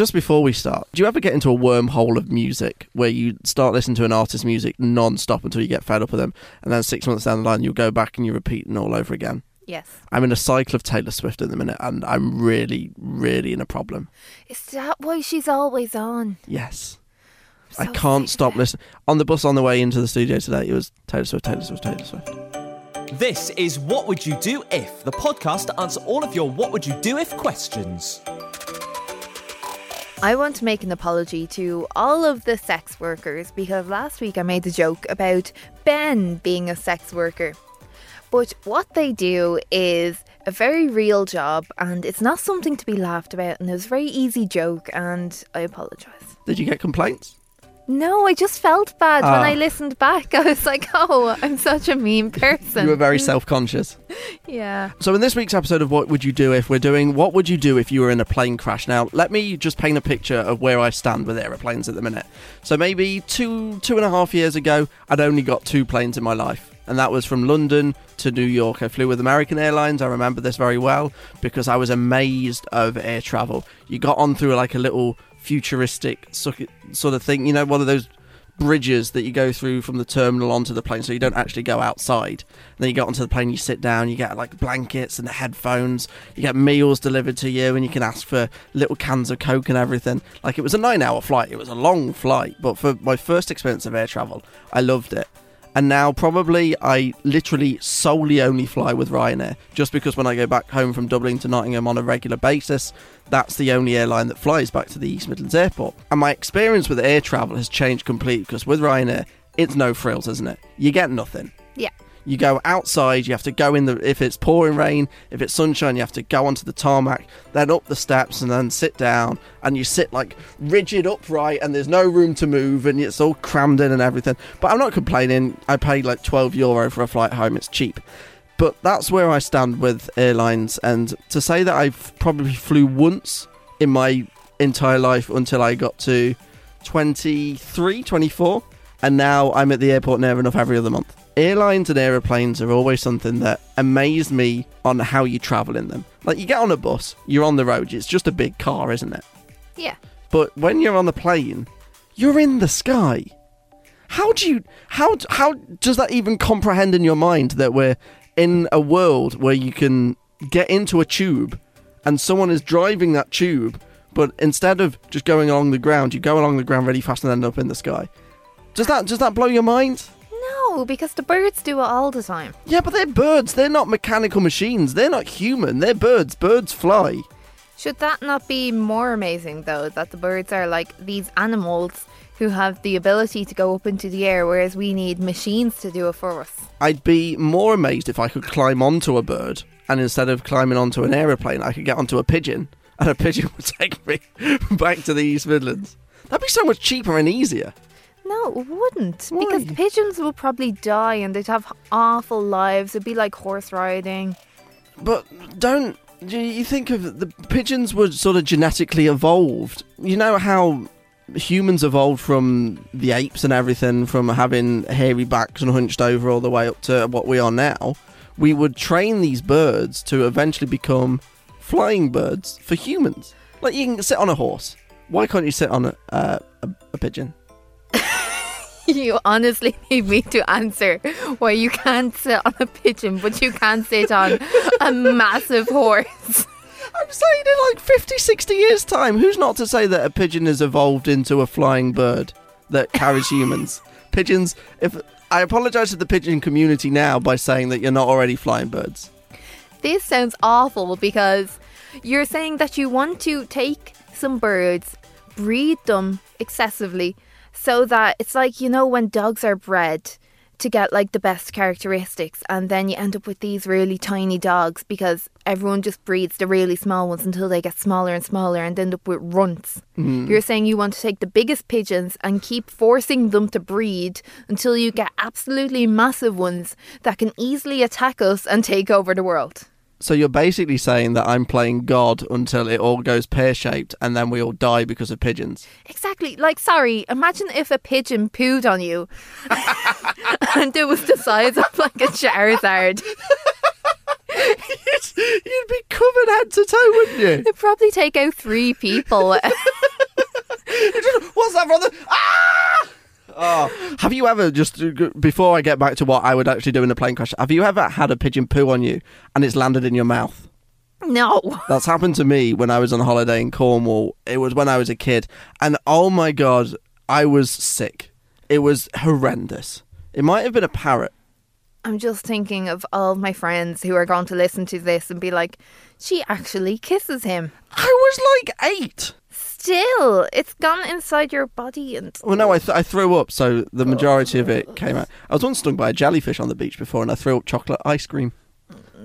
just before we start, do you ever get into a wormhole of music where you start listening to an artist's music non-stop until you get fed up with them, and then six months down the line you'll go back and you're repeating all over again? Yes. I'm in a cycle of Taylor Swift at the minute, and I'm really, really in a problem. Is that why she's always on? Yes. I'm I can't sick stop of listening. On the bus on the way into the studio today, it was Taylor Swift, Taylor Swift, Taylor Swift. This is What Would You Do If, the podcast to answer all of your What Would You Do If questions. I want to make an apology to all of the sex workers because last week I made the joke about Ben being a sex worker. But what they do is a very real job and it's not something to be laughed about and it was a very easy joke and I apologise. Did you get complaints? No, I just felt bad when Ah. I listened back. I was like, oh, I'm such a mean person. You were very self-conscious. yeah. So in this week's episode of What Would You Do If, we're doing What Would You Do If You Were in a Plane Crash. Now, let me just paint a picture of where I stand with aeroplanes at the minute. So maybe two, two and a half years ago, I'd only got two planes in my life. And that was from London to New York. I flew with American Airlines. I remember this very well because I was amazed of air travel. You got on through like a little futuristic sort of thing, you know, one of those bridges that you go through from the terminal onto the plane so you don't actually go outside. And then you get onto the plane, you sit down, you get like blankets and the headphones, you get meals delivered to you, and you can ask for little cans of Coke and everything. Like it was a nine hour flight, it was a long flight, but for my first experience of air travel, I loved it. And now, probably, I literally solely only fly with Ryanair just because when I go back home from Dublin to Nottingham on a regular basis, that's the only airline that flies back to the East Midlands Airport. And my experience with air travel has changed completely because with Ryanair, it's no frills, isn't it? You get nothing. Yeah. You go outside, you have to go in the if it's pouring rain, if it's sunshine, you have to go onto the tarmac, then up the steps and then sit down and you sit like rigid upright and there's no room to move and it's all crammed in and everything. But I'm not complaining. I paid like 12 euro for a flight home, it's cheap. But that's where I stand with airlines and to say that I've probably flew once in my entire life until I got to 23, 24 and now I'm at the airport near enough every other month. Airlines and aeroplanes are always something that amaze me on how you travel in them. Like you get on a bus, you're on the road, it's just a big car, isn't it? Yeah. But when you're on the plane, you're in the sky. How do you how how does that even comprehend in your mind that we're in a world where you can get into a tube and someone is driving that tube, but instead of just going along the ground, you go along the ground really fast and end up in the sky. Does that does that blow your mind? No, because the birds do it all the time. Yeah, but they're birds. They're not mechanical machines. They're not human. They're birds. Birds fly. Should that not be more amazing, though, that the birds are like these animals who have the ability to go up into the air, whereas we need machines to do it for us? I'd be more amazed if I could climb onto a bird and instead of climbing onto an aeroplane, I could get onto a pigeon and a pigeon would take me back to the East Midlands. That'd be so much cheaper and easier. No, it wouldn't. Why? Because pigeons would probably die and they'd have awful lives. It'd be like horse riding. But don't you- you think of the pigeons were sort of genetically evolved? You know how humans evolved from the apes and everything, from having hairy backs and hunched over all the way up to what we are now. We would train these birds to eventually become flying birds for humans. Like you can sit on a horse. Why can't you sit on a uh, a, a pigeon? You honestly need me to answer why you can't sit on a pigeon, but you can sit on a massive horse. I'm saying in like 50, 60 years' time, who's not to say that a pigeon has evolved into a flying bird that carries humans? Pigeons, if I apologise to the pigeon community now by saying that you're not already flying birds. This sounds awful because you're saying that you want to take some birds, breed them excessively, so that it's like, you know, when dogs are bred to get like the best characteristics, and then you end up with these really tiny dogs because everyone just breeds the really small ones until they get smaller and smaller and end up with runts. Mm-hmm. You're saying you want to take the biggest pigeons and keep forcing them to breed until you get absolutely massive ones that can easily attack us and take over the world. So you're basically saying that I'm playing God until it all goes pear shaped and then we all die because of pigeons. Exactly. Like, sorry, imagine if a pigeon pooed on you and it was the size of like a Charizard. You'd be covered head to toe, wouldn't you? It'd probably take out three people. What's that, brother? Ah! Oh. Have you ever just uh, before I get back to what I would actually do in a plane crash? Have you ever had a pigeon poo on you and it's landed in your mouth? No. That's happened to me when I was on holiday in Cornwall. It was when I was a kid, and oh my god, I was sick. It was horrendous. It might have been a parrot. I'm just thinking of all of my friends who are going to listen to this and be like, she actually kisses him. I was like eight. Still, it's gone inside your body and. Well, no, I, th- I threw up, so the majority of it came out. I was once stung by a jellyfish on the beach before, and I threw up chocolate ice cream.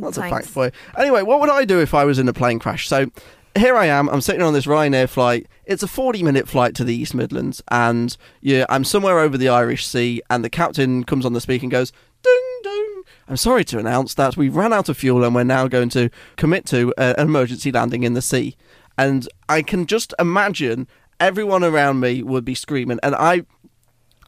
That's a fact Thanks. for you. Anyway, what would I do if I was in a plane crash? So here I am. I'm sitting on this Ryanair flight. It's a 40 minute flight to the East Midlands, and yeah, I'm somewhere over the Irish Sea, and the captain comes on the speaker and goes, "Ding ding." I'm sorry to announce that we ran out of fuel and we're now going to commit to uh, an emergency landing in the sea. And I can just imagine everyone around me would be screaming, and I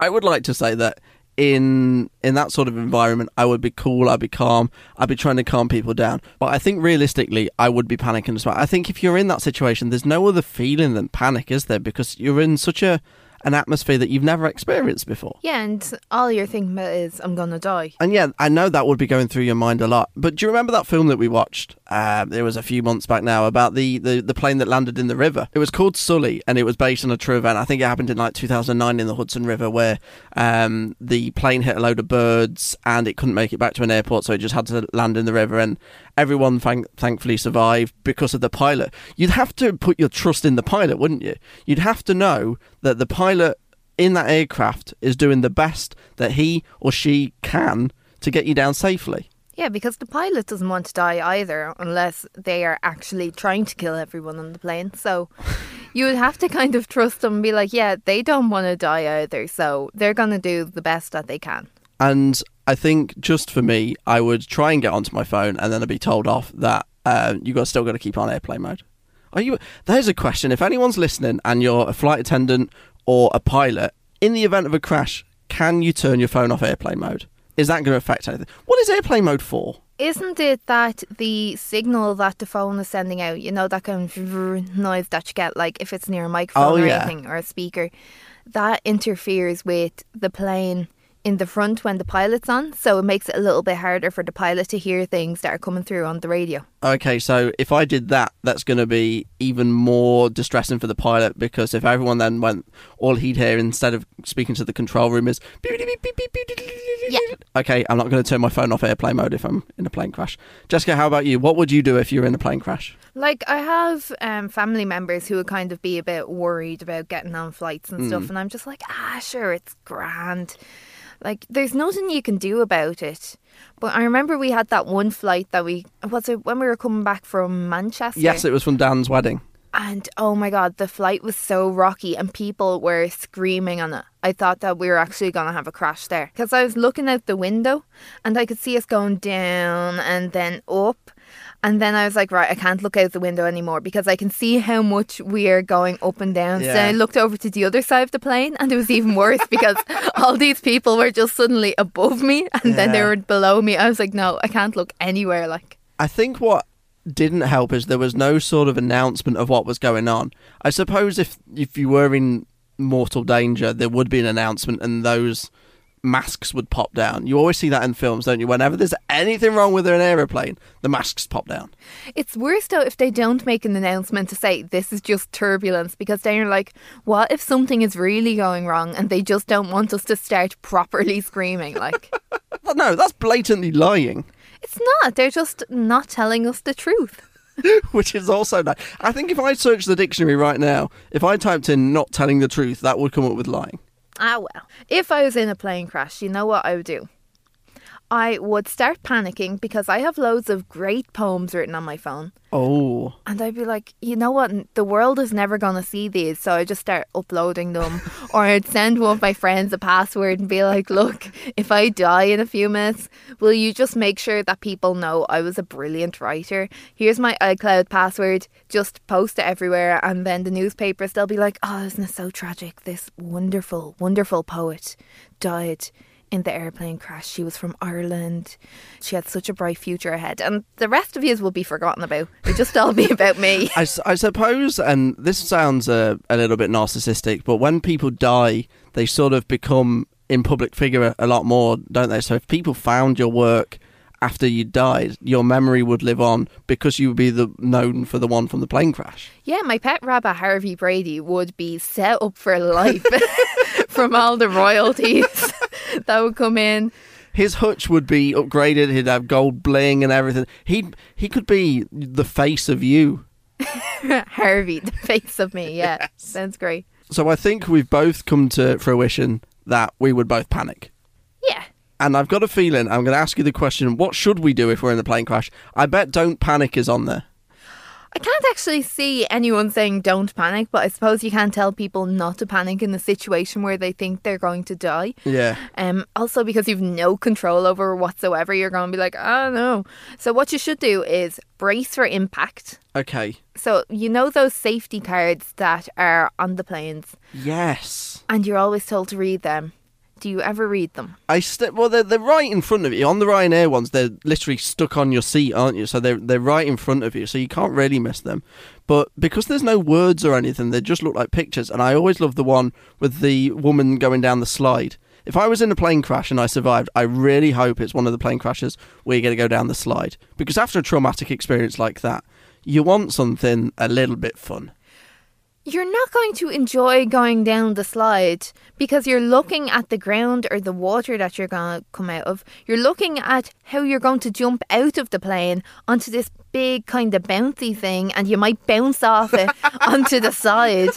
I would like to say that in in that sort of environment, I would be cool, I'd be calm, I'd be trying to calm people down. But I think realistically, I would be panicking as well. I think if you're in that situation, there's no other feeling than panic, is there? Because you're in such a an atmosphere that you've never experienced before. Yeah, and all you're thinking about is, I'm gonna die. And yeah, I know that would be going through your mind a lot. But do you remember that film that we watched? Uh, it was a few months back now about the, the, the plane that landed in the river. It was called Sully, and it was based on a true event. I think it happened in like 2009 in the Hudson River, where um, the plane hit a load of birds and it couldn't make it back to an airport, so it just had to land in the river. And everyone thank- thankfully survived because of the pilot. You'd have to put your trust in the pilot, wouldn't you? You'd have to know that the pilot in that aircraft is doing the best that he or she can to get you down safely. Yeah, because the pilot doesn't want to die either, unless they are actually trying to kill everyone on the plane. So you would have to kind of trust them and be like, yeah, they don't want to die either, so they're going to do the best that they can. And I think just for me, I would try and get onto my phone, and then I'd be told off that uh, you got still got to keep on airplane mode. Are you? There's a question. If anyone's listening and you're a flight attendant or a pilot, in the event of a crash, can you turn your phone off airplane mode? Is that going to affect anything? What is airplane mode for? Isn't it that the signal that the phone is sending out, you know, that kind of noise that you get, like if it's near a microphone Oh, or yeah. anything or a speaker, that interferes with the plane in the front when the pilot's on. So it makes it a little bit harder for the pilot to hear things that are coming through on the radio. Okay, so if I did that, that's going to be even more distressing for the pilot because if everyone then went, all he'd hear instead of speaking to the control room is. Yeah. Okay, I'm not going to turn my phone off airplane mode if I'm in a plane crash. Jessica, how about you? What would you do if you were in a plane crash? Like I have um, family members who would kind of be a bit worried about getting on flights and stuff, and I'm just like, ah, sure, it's grand. Like there's nothing you can do about it. But I remember we had that one flight that we was it when we were coming back from Manchester. Yes, it was from Dan's wedding. And oh my god, the flight was so rocky and people were screaming on it. I thought that we were actually going to have a crash there because I was looking out the window and I could see us going down and then up. And then I was like, right, I can't look out the window anymore because I can see how much we are going up and down. So I looked over to the other side of the plane and it was even worse because all these people were just suddenly above me and then they were below me. I was like, no, I can't look anywhere. Like, I think what didn't help is there was no sort of announcement of what was going on. I suppose if if you were in mortal danger, there would be an announcement and those masks would pop down. You always see that in films, don't you? Whenever there's anything wrong with an aeroplane, the masks pop down. It's worse though if they don't make an announcement to say this is just turbulence because then you're like, what if something is really going wrong and they just don't want us to start properly screaming? Like, no, that's blatantly lying, it's not. They're just not telling us the truth. which is also nice. I think if I searched the dictionary right now, if I typed in not telling the truth, that would come up with lying. Ah, well. If I was in a plane crash, you know what I would do? I would start panicking because I have loads of great poems written on my phone. Oh. And I'd be like, you know what? The world is never going to see these. So I just start uploading them. or I'd send one of my friends a password and be like, look, if I die in a few minutes, will you just make sure that people know I was a brilliant writer? Here's my iCloud password. Just post it everywhere. And then the newspapers, they'll be like, oh, isn't it so tragic? This wonderful, wonderful poet died in the airplane crash. She was from Ireland. She had such a bright future ahead. And the rest of you will be forgotten about. It'll just all be about me. I suppose, and this sounds uh, a little bit narcissistic, but when people die, they sort of become in public figure a, a lot more, don't they? So if people found your work after you died, your memory would live on because you would be the known for the one from the plane crash. Yeah, my pet rabbit Harvey Brady would be set up for life from all the royalties that would come in. His hutch would be upgraded. He'd have gold bling and everything. He he could be the face of you. Harvey, the face of me. Yeah, sounds great. So I think we've both come to fruition that we would both panic. Yeah. And I've got a feeling I'm going to ask you the question: What should we do if we're in a plane crash? I bet "Don't panic" is on there. I can't actually see anyone saying don't panic, but I suppose you can't tell people not to panic in the situation where they think they're going to die. Yeah. Um, also, because you've no control over whatsoever, you're going to be like, oh no. So, what you should do is brace for impact. Okay. So, you know those safety cards that are on the planes, Yes. and you're always told to read them. Do you ever read them? I st- well, they're, they're right in front of you. On the Ryanair ones, they're literally stuck on your seat, aren't you? So they're they're right in front of you, so you can't really miss them. But because there's no words or anything, they just look like pictures. And I always love the one with the woman going down the slide. If I was in a plane crash and I survived, I really hope it's one of the plane crashes where you're going to go down the slide. Because after a traumatic experience like that, you want something a little bit fun. You're not going to enjoy going down the slide because you're looking at the ground or the water that you're going to come out of. You're looking at how you're going to jump out of the plane onto this big kind of bouncy thing and you might bounce off it onto the side.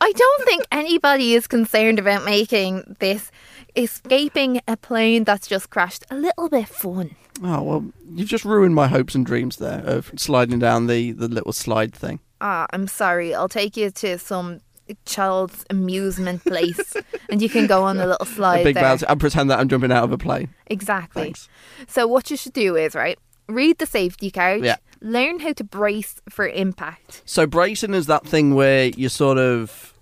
I don't think anybody is concerned about making this escaping a plane that's just crashed a little bit fun. Oh well, you've just ruined my hopes and dreams there of sliding down the, the little slide thing. Ah, I'm sorry. I'll take you to some child's amusement place and you can go on a little slide a big there. and pretend that I'm jumping out of a plane. Exactly. Thanks. So what you should do is, right, read the safety card, Yeah. learn how to brace for impact. So bracing is that thing where you sort of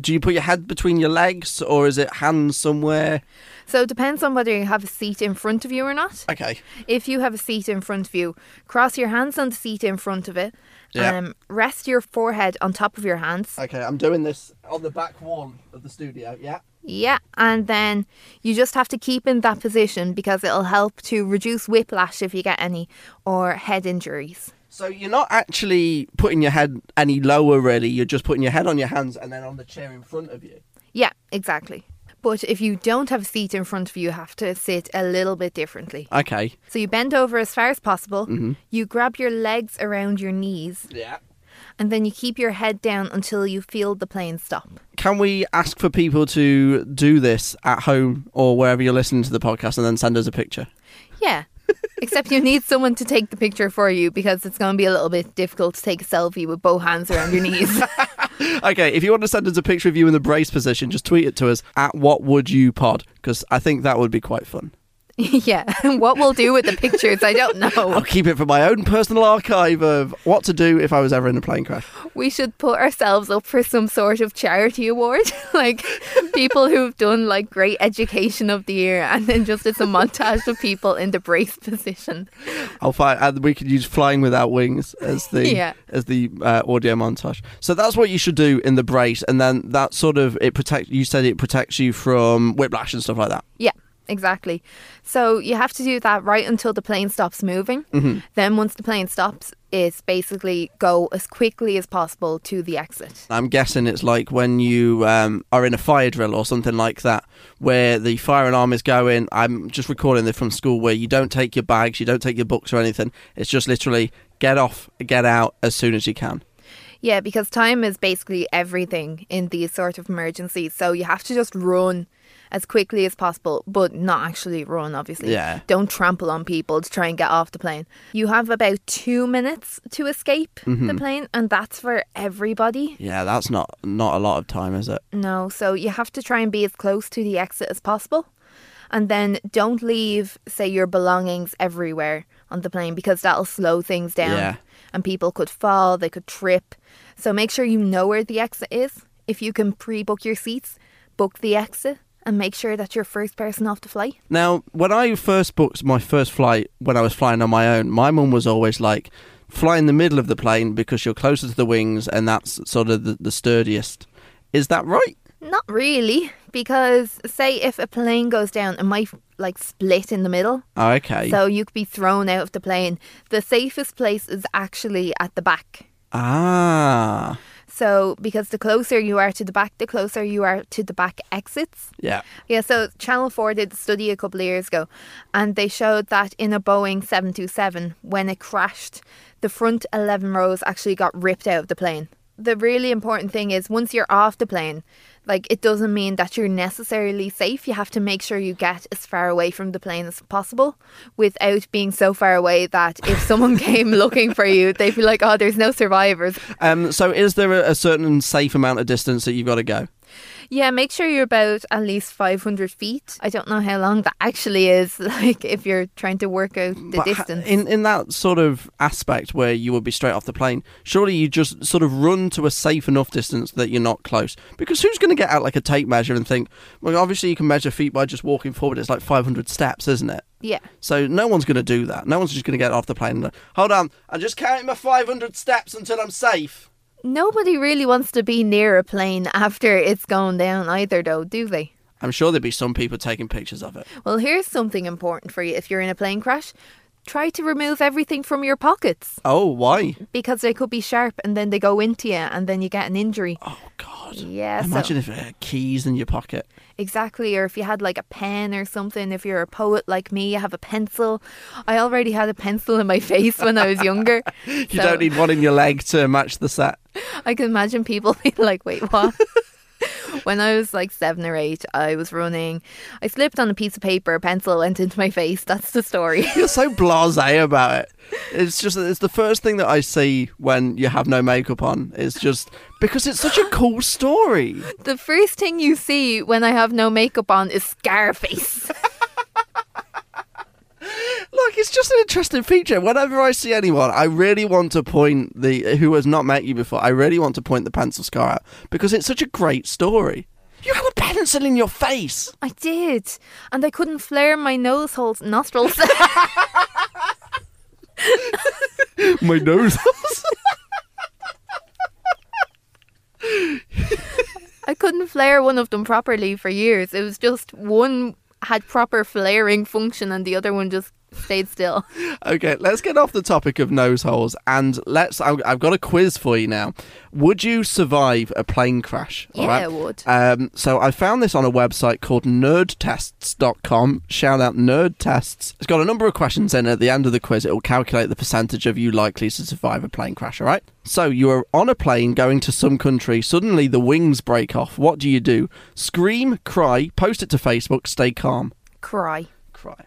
do you put your head between your legs or is it hands somewhere? So it depends on whether you have a seat in front of you or not. Okay. If you have a seat in front of you, cross your hands on the seat in front of it. Yeah. Um, rest your forehead on top of your hands. Okay, I'm doing this on the back wall of the studio. Yeah. Yeah, and then you just have to keep in that position because it'll help to reduce whiplash if you get any or head injuries. So you're not actually putting your head any lower really, you're just putting your head on your hands and then on the chair in front of you. Yeah, exactly. But if you don't have a seat in front of you, you have to sit a little bit differently. Okay. So you bend over as far as possible, mm-hmm. you grab your legs around your knees, Yeah. and then you keep your head down until you feel the plane stop. Can we ask for people to do this at home or wherever you're listening to the podcast and then send us a picture? Yeah. Except you need someone to take the picture for you because it's going to be a little bit difficult to take a selfie with both hands around your knees. Okay, if you want to send us a picture of you in the brace position, just tweet it to us at what would you pod because I think that would be quite fun. yeah. what we'll do with the pictures, I don't know. I'll keep it for my own personal archive of what to do if I was ever in a plane crash. We should put ourselves up for some sort of charity award. like people who've done like great education of the year and then just it's a montage of people in the brace position. I'll find, and we could use "Flying Without Wings" as the Yeah. as the uh, audio montage. So that's what you should do in the brace, and then that sort of it protects. You said it protects you from whiplash and stuff like that. Yeah, exactly. So you have to do that right until the plane stops moving. Then once the plane stops, it's basically go as quickly as possible to the exit. I'm guessing it's like when you um, are in a fire drill or something like that, where the fire alarm is going. I'm just recording this from school, where you don't take your bags, you don't take your books or anything. It's just literally get off, get out as soon as you can. Yeah, because time is basically everything in these sort of emergencies. So you have to just run as quickly as possible, but not actually run, obviously. Yeah. Don't trample on people to try and get off the plane. You have about two minutes to escape the mm-hmm. plane, and that's for everybody. Yeah, that's not not a lot of time, is it? No, so you have to try and be as close to the exit as possible. And then don't leave, say, your belongings everywhere on the plane because that'll slow things down. Yeah. And people could fall, they could trip. So make sure you know where the exit is. If you can pre book your seats, book the exit and make sure that you're first person off the flight. Now, when I first booked my first flight when I was flying on my own, my mum was always like, fly in the middle of the plane because you're closer to the wings and that's sort of the, the sturdiest. Is that right? Not really, because say if a plane goes down, it might like split in the middle. Oh, okay. So you could be thrown out of the plane. The safest place is actually at the back. ah, So because the closer you are to the back, the closer you are to the back exits. yeah. Yeah, so Channel 4 did a study a couple of years ago and they showed that in a Boeing 727, when it crashed, the front 11 rows actually got ripped out of the plane. The really important thing is once you're off the plane, like it doesn't mean that you're necessarily safe. You have to make sure you get as far away from the plane as possible without being so far away that if someone came looking for you, they'd be like, oh, there's no survivors. Um, so is there a, a certain safe amount of distance that you've got to go? Yeah, make sure you're about at least 500 feet. I don't know how long that actually is, like if you're trying to work out the But ha- distance. in in that sort of aspect where you would be straight off the plane, surely you just sort of run to a safe enough distance that you're not close. Because who's going to get out like a tape measure and think, well, obviously you can measure feet by just walking forward. It's like 500 steps, isn't it? yeah. So no one's going to do that. No one's just going to get off the plane and hold on, I'm just counting my 500 steps until I'm safe. Nobody really wants to be near a plane after it's gone down either, though, do they? I'm sure there'd be some people taking pictures of it. Well, here's something important for you if you're in a plane crash. Try to remove everything from your pockets Oh, why? because they could be sharp and then they go into you and then you get an injury. Oh, God. Yeah, so- Imagine if it had keys in your pocket. Exactly, or if you had like a pen or something, if you're a poet like me, you have a pencil. I already had a pencil in my face when I was younger. You so don't need one in your leg to match the set. I can imagine people being like, wait, what? when I was like seven or eight, I was running. I slipped on a piece of paper, a pencil went into my face. That's the story. You're so blasé about it. It's just it's the first thing that I see when you have no makeup on. It's just because it's such a cool story. the first thing you see when I have no makeup on is Scarface. Look, it's just an interesting feature. Whenever I see anyone, I really want to point the who has not met you before. I really want to point the pencil scar out because it's such a great story. You had a pencil in your face. I did, and I couldn't flare my nose holes, nostrils. My nose. Holes. I couldn't flare one of them properly for years. It was just one had proper flaring function and the other one just stayed still. Okay, let's get off the topic of nose holes and let's. I've, I've got a quiz for you now. Would you survive a plane crash? Yeah, right? I would. Um, so I found this on a website called nerdtests.com. Shout out Nerd Tests. It's got a number of questions in. At the end of the quiz, it will calculate the percentage of you likely to survive a plane crash. All right. So you are on a plane going to some country. Suddenly the wings break off. What do you do? Scream, cry, post it to Facebook, stay calm. Cry. Cry.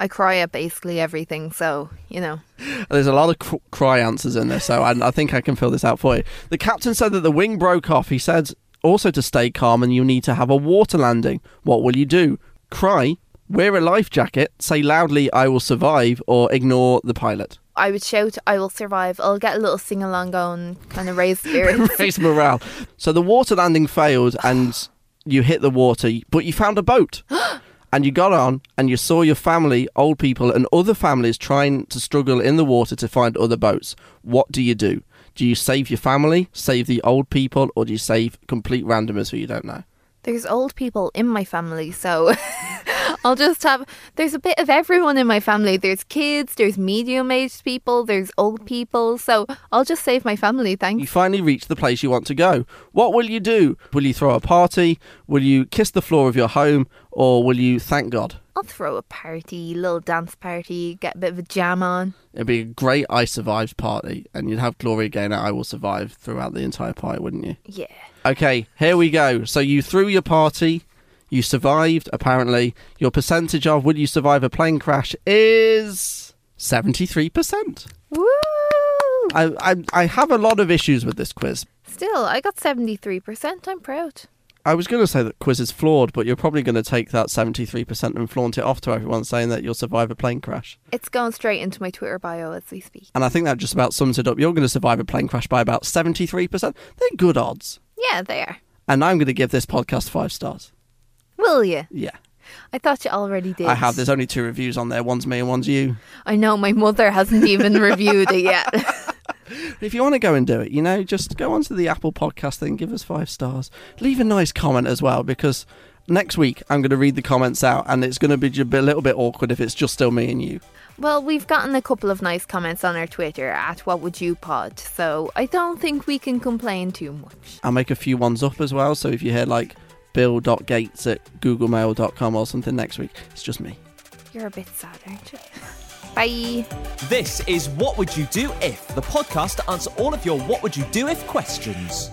I cry at basically everything, so, you know. There's a lot of cr- cry answers in this, so I, I think I can fill this out for you. The captain said that the wing broke off. He said also to stay calm and you need to have a water landing. What will you do? Cry, wear a life jacket, say loudly, I will survive, or ignore the pilot. I would shout, I will survive. I'll get a little sing along going, kind of raise spirits. Raise morale. So the water landing failed and you hit the water, but you found a boat. And you got on and you saw your family, old people, and other families trying to struggle in the water to find other boats. What do you do? Do you save your family, save the old people, or do you save complete randomers who you don't know? There's old people in my family, so I'll just have. There's a bit of everyone in my family. There's kids, there's medium aged people, there's old people, so I'll just save my family, thank You finally reach the place you want to go. What will you do? Will you throw a party? Will you kiss the floor of your home? Or will you thank God? I'll throw a party, little dance party, get a bit of a jam on. It'd be a great I Survived party, and you'd have Gloria Gaynor I Will Survive throughout the entire party, wouldn't you? Yeah. Okay, here we go. So you threw your party, you survived, apparently. Your percentage of will you survive a plane crash is 73%. Woo! I, I, I have a lot of issues with this quiz. Still, I got 73%. I'm proud. I was going to say that quiz is flawed, but you're probably going to take that 73% and flaunt it off to everyone saying that you'll survive a plane crash. It's going straight into my Twitter bio as we speak. And I think that just about sums it up. You're going to survive a plane crash by about 73%. They're good odds. Yeah, they are. And I'm going to give this podcast five stars. We'll you? Yeah, I thought you already did. I have. There's only two reviews on there. One's me and one's you. I know my mother hasn't even reviewed it yet. If you want to go and do it, you know, just go onto the Apple podcast thing, give us five stars, leave a nice comment as well, because next week I'm going to read the comments out, and it's going to be a a little bit awkward if it's just still me and you. well, we've gotten a couple of nice comments on our Twitter at What Would You Pod, so I don't think we can complain too much. I'll make a few ones up as well. So if you hear like bill.gates at googlemail.com or something next week, it's just me. You're a bit sad, aren't you? Bye. This is What Would You Do If, the podcast to answer all of your What Would You Do If questions.